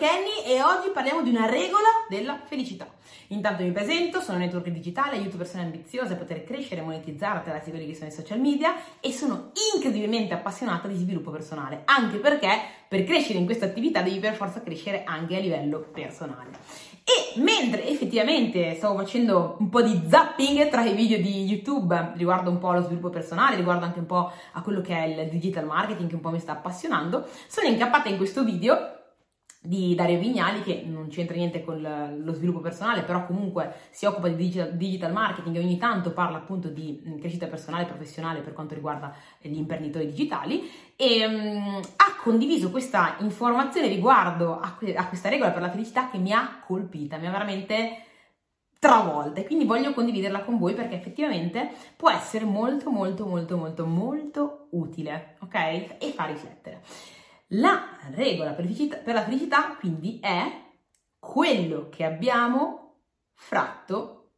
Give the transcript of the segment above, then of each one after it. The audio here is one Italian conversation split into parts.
Kenny e oggi parliamo di una regola della felicità. Intanto mi presento, sono network digitale, aiuto persone ambiziose a poter crescere e monetizzare attraverso quelli che sono i social media e sono incredibilmente appassionata di sviluppo personale, anche perché per crescere in questa attività devi per forza crescere anche a livello personale. E mentre effettivamente stavo facendo un po' di zapping tra i video di YouTube riguardo un po' allo sviluppo personale, riguardo anche un po' a quello che è il digital marketing che un po' mi sta appassionando, sono incappata in questo video di Dario Vignali che non c'entra niente con lo sviluppo personale, però comunque si occupa di digital, digital marketing e ogni tanto parla appunto di mm, crescita personale e professionale per quanto riguarda gli imprenditori digitali e um, ha condiviso questa informazione riguardo a, a questa regola per la felicità che mi ha colpita, mi ha veramente travolta e quindi voglio condividerla con voi perché effettivamente può essere molto molto molto molto molto utile, ok? E fa riflettere. La regola per, la felicità quindi è quello che abbiamo fratto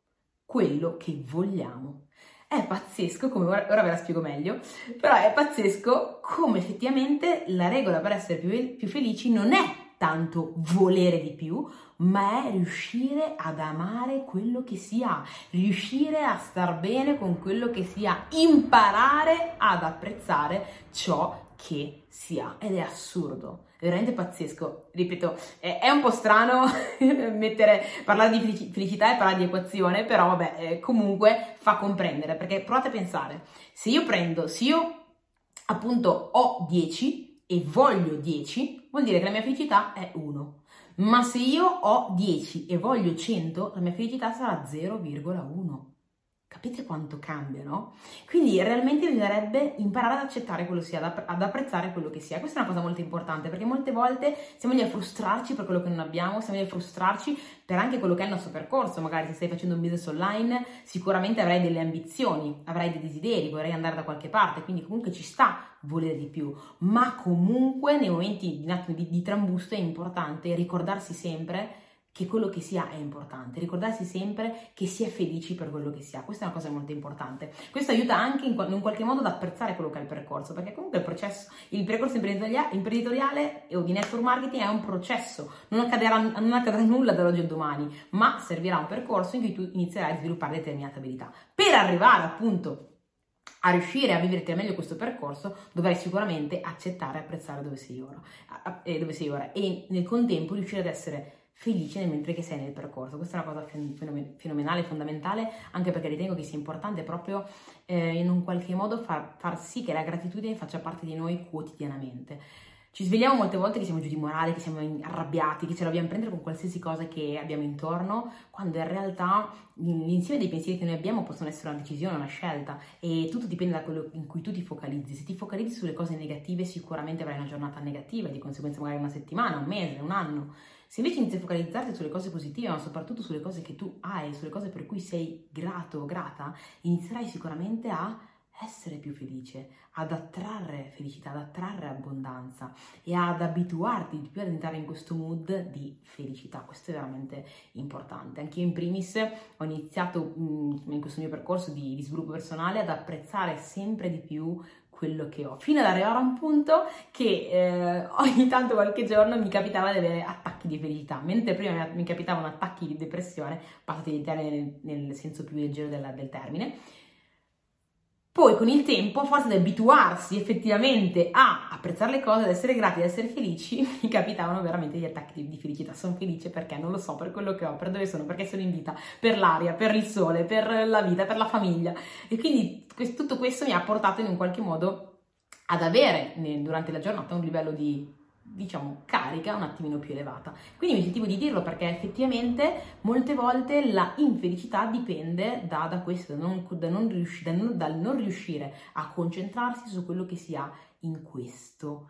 quello che vogliamo. È pazzesco, come ora, ve la spiego meglio, però è pazzesco come effettivamente la regola per essere più felici non è tanto volere di più, ma è riuscire ad amare quello che si ha, riuscire a star bene con quello che si ha, imparare ad apprezzare ciò che si ha ed è assurdo, veramente pazzesco. Ripeto, è, è un po' strano mettere, parlare di felicità e parlare di equazione, però vabbè, eh, comunque fa comprendere, perché provate a pensare, se io prendo, se io appunto ho 10 e voglio 10, vuol dire che la mia felicità è 1. Ma se io ho 10 e voglio 100, la mia felicità sarà 0,1. Capite quanto cambia, no? Quindi realmente bisognerebbe imparare ad accettare quello sia, ad apprezzare quello che sia. Questa è una cosa molto importante perché molte volte siamo lì a frustrarci per quello che non abbiamo, siamo lì a frustrarci per anche quello che è il nostro percorso. Magari se stai facendo un business online, sicuramente avrai delle ambizioni, avrai dei desideri, vorrai andare da qualche parte, quindi comunque ci sta volere di più. Ma comunque nei momenti di, di, di trambusto è importante ricordarsi sempre che quello che si ha è importante, ricordarsi sempre che si è felici per quello che si ha, questa è una cosa molto importante. Questo aiuta anche in, in qualche modo ad apprezzare quello che è il percorso, perché comunque il, processo, il percorso imprenditoriale, imprenditoriale o di network marketing è un processo, non accadrà, non accadrà nulla dall'oggi al domani, ma servirà un percorso in cui tu inizierai a sviluppare determinate abilità. Per arrivare appunto a riuscire a vivere al meglio questo percorso, dovrai sicuramente accettare e apprezzare dove sei ora, dove sei ora e nel contempo riuscire ad essere felice mentre che sei nel percorso. Questa è una cosa fenomenale, fondamentale, anche perché ritengo che sia importante proprio eh, in un qualche modo far, far sì che la gratitudine faccia parte di noi quotidianamente. Ci svegliamo molte volte che siamo giù di morale, che siamo arrabbiati, che ce l'abbiamo a prendere con qualsiasi cosa che abbiamo intorno, quando in realtà l'insieme dei pensieri che noi abbiamo possono essere una decisione, una scelta e tutto dipende da quello in cui tu ti focalizzi. Se ti focalizzi sulle cose negative sicuramente avrai una giornata negativa, di conseguenza magari una settimana, un mese, un anno. Se invece inizi a focalizzarti sulle cose positive, ma soprattutto sulle cose che tu hai, sulle cose per cui sei grato o grata, inizierai sicuramente a essere più felice, ad attrarre felicità, ad attrarre abbondanza e ad abituarti di più ad entrare in questo mood di felicità. Questo è veramente importante. Anche io in primis ho iniziato in questo mio percorso di, di sviluppo personale ad apprezzare sempre di più quello che ho, fino ad arrivare a un punto che eh, ogni tanto qualche giorno mi capitava di avere attacchi di felicità, mentre prima mi capitavano attacchi di depressione, passati di nel, nel senso più leggero della, del termine. Poi con il tempo, a forza di abituarsi effettivamente a apprezzare le cose, ad essere grati, ad essere felici, mi capitavano veramente gli attacchi di felicità. Sono felice perché non lo so, per quello che ho, per dove sono, perché sono in vita, per l'aria, per il sole, per la vita, per la famiglia. E quindi tutto questo mi ha portato in un qualche modo ad avere durante la giornata un livello di diciamo, carica un attimino più elevata. Quindi mi sentivo di dirlo perché effettivamente molte volte la infelicità dipende da, da questo, da non, da non riusci, dal non riuscire a concentrarsi su quello che si ha in questo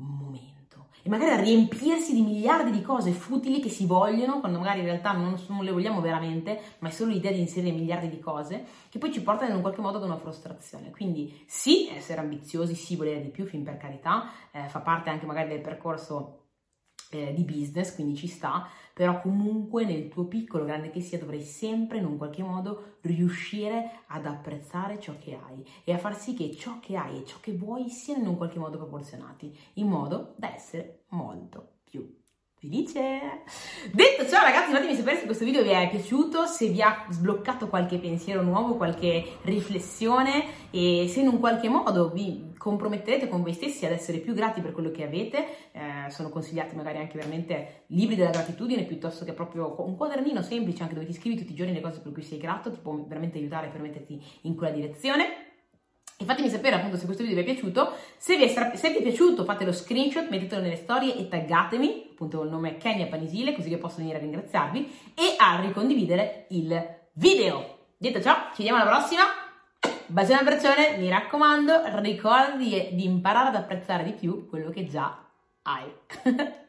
momento e magari a riempirsi di miliardi di cose futili che si vogliono quando magari in realtà non, non, le vogliamo veramente, ma è solo l'idea di inserire miliardi di cose che poi ci portano in un qualche modo ad una frustrazione. Quindi sì, essere ambiziosi, sì, volere di più, fin per carità, eh, fa parte anche magari del percorso eh, di business, quindi ci sta, però comunque nel tuo piccolo, grande che sia, dovrai sempre in un qualche modo riuscire ad apprezzare ciò che hai e a far sì che ciò che hai e ciò che vuoi siano in un qualche modo proporzionati, in modo da essere molto più felice. Detto ciò, ragazzi, fatemi sapere se questo video vi è piaciuto, se vi ha sbloccato qualche pensiero nuovo, qualche riflessione e se in un qualche modo vi comprometterete con voi stessi ad essere più grati per quello che avete. Eh, sono consigliati magari anche veramente libri della gratitudine piuttosto che proprio un quadernino semplice anche dove ti scrivi tutti i giorni le cose per cui sei grato, ti può veramente aiutare per metterti in quella direzione. E fatemi sapere appunto se questo video vi è piaciuto, se vi è, stra- se vi è piaciuto fate lo screenshot, mettetelo nelle storie e taggatemi, appunto il nome è Kenya Panisile, così che posso venire a ringraziarvi e a ricondividere il video. Detto ciò, ci vediamo alla prossima, bacione e abbraccione, mi raccomando, ricorda di, di imparare ad apprezzare di più quello che già hai.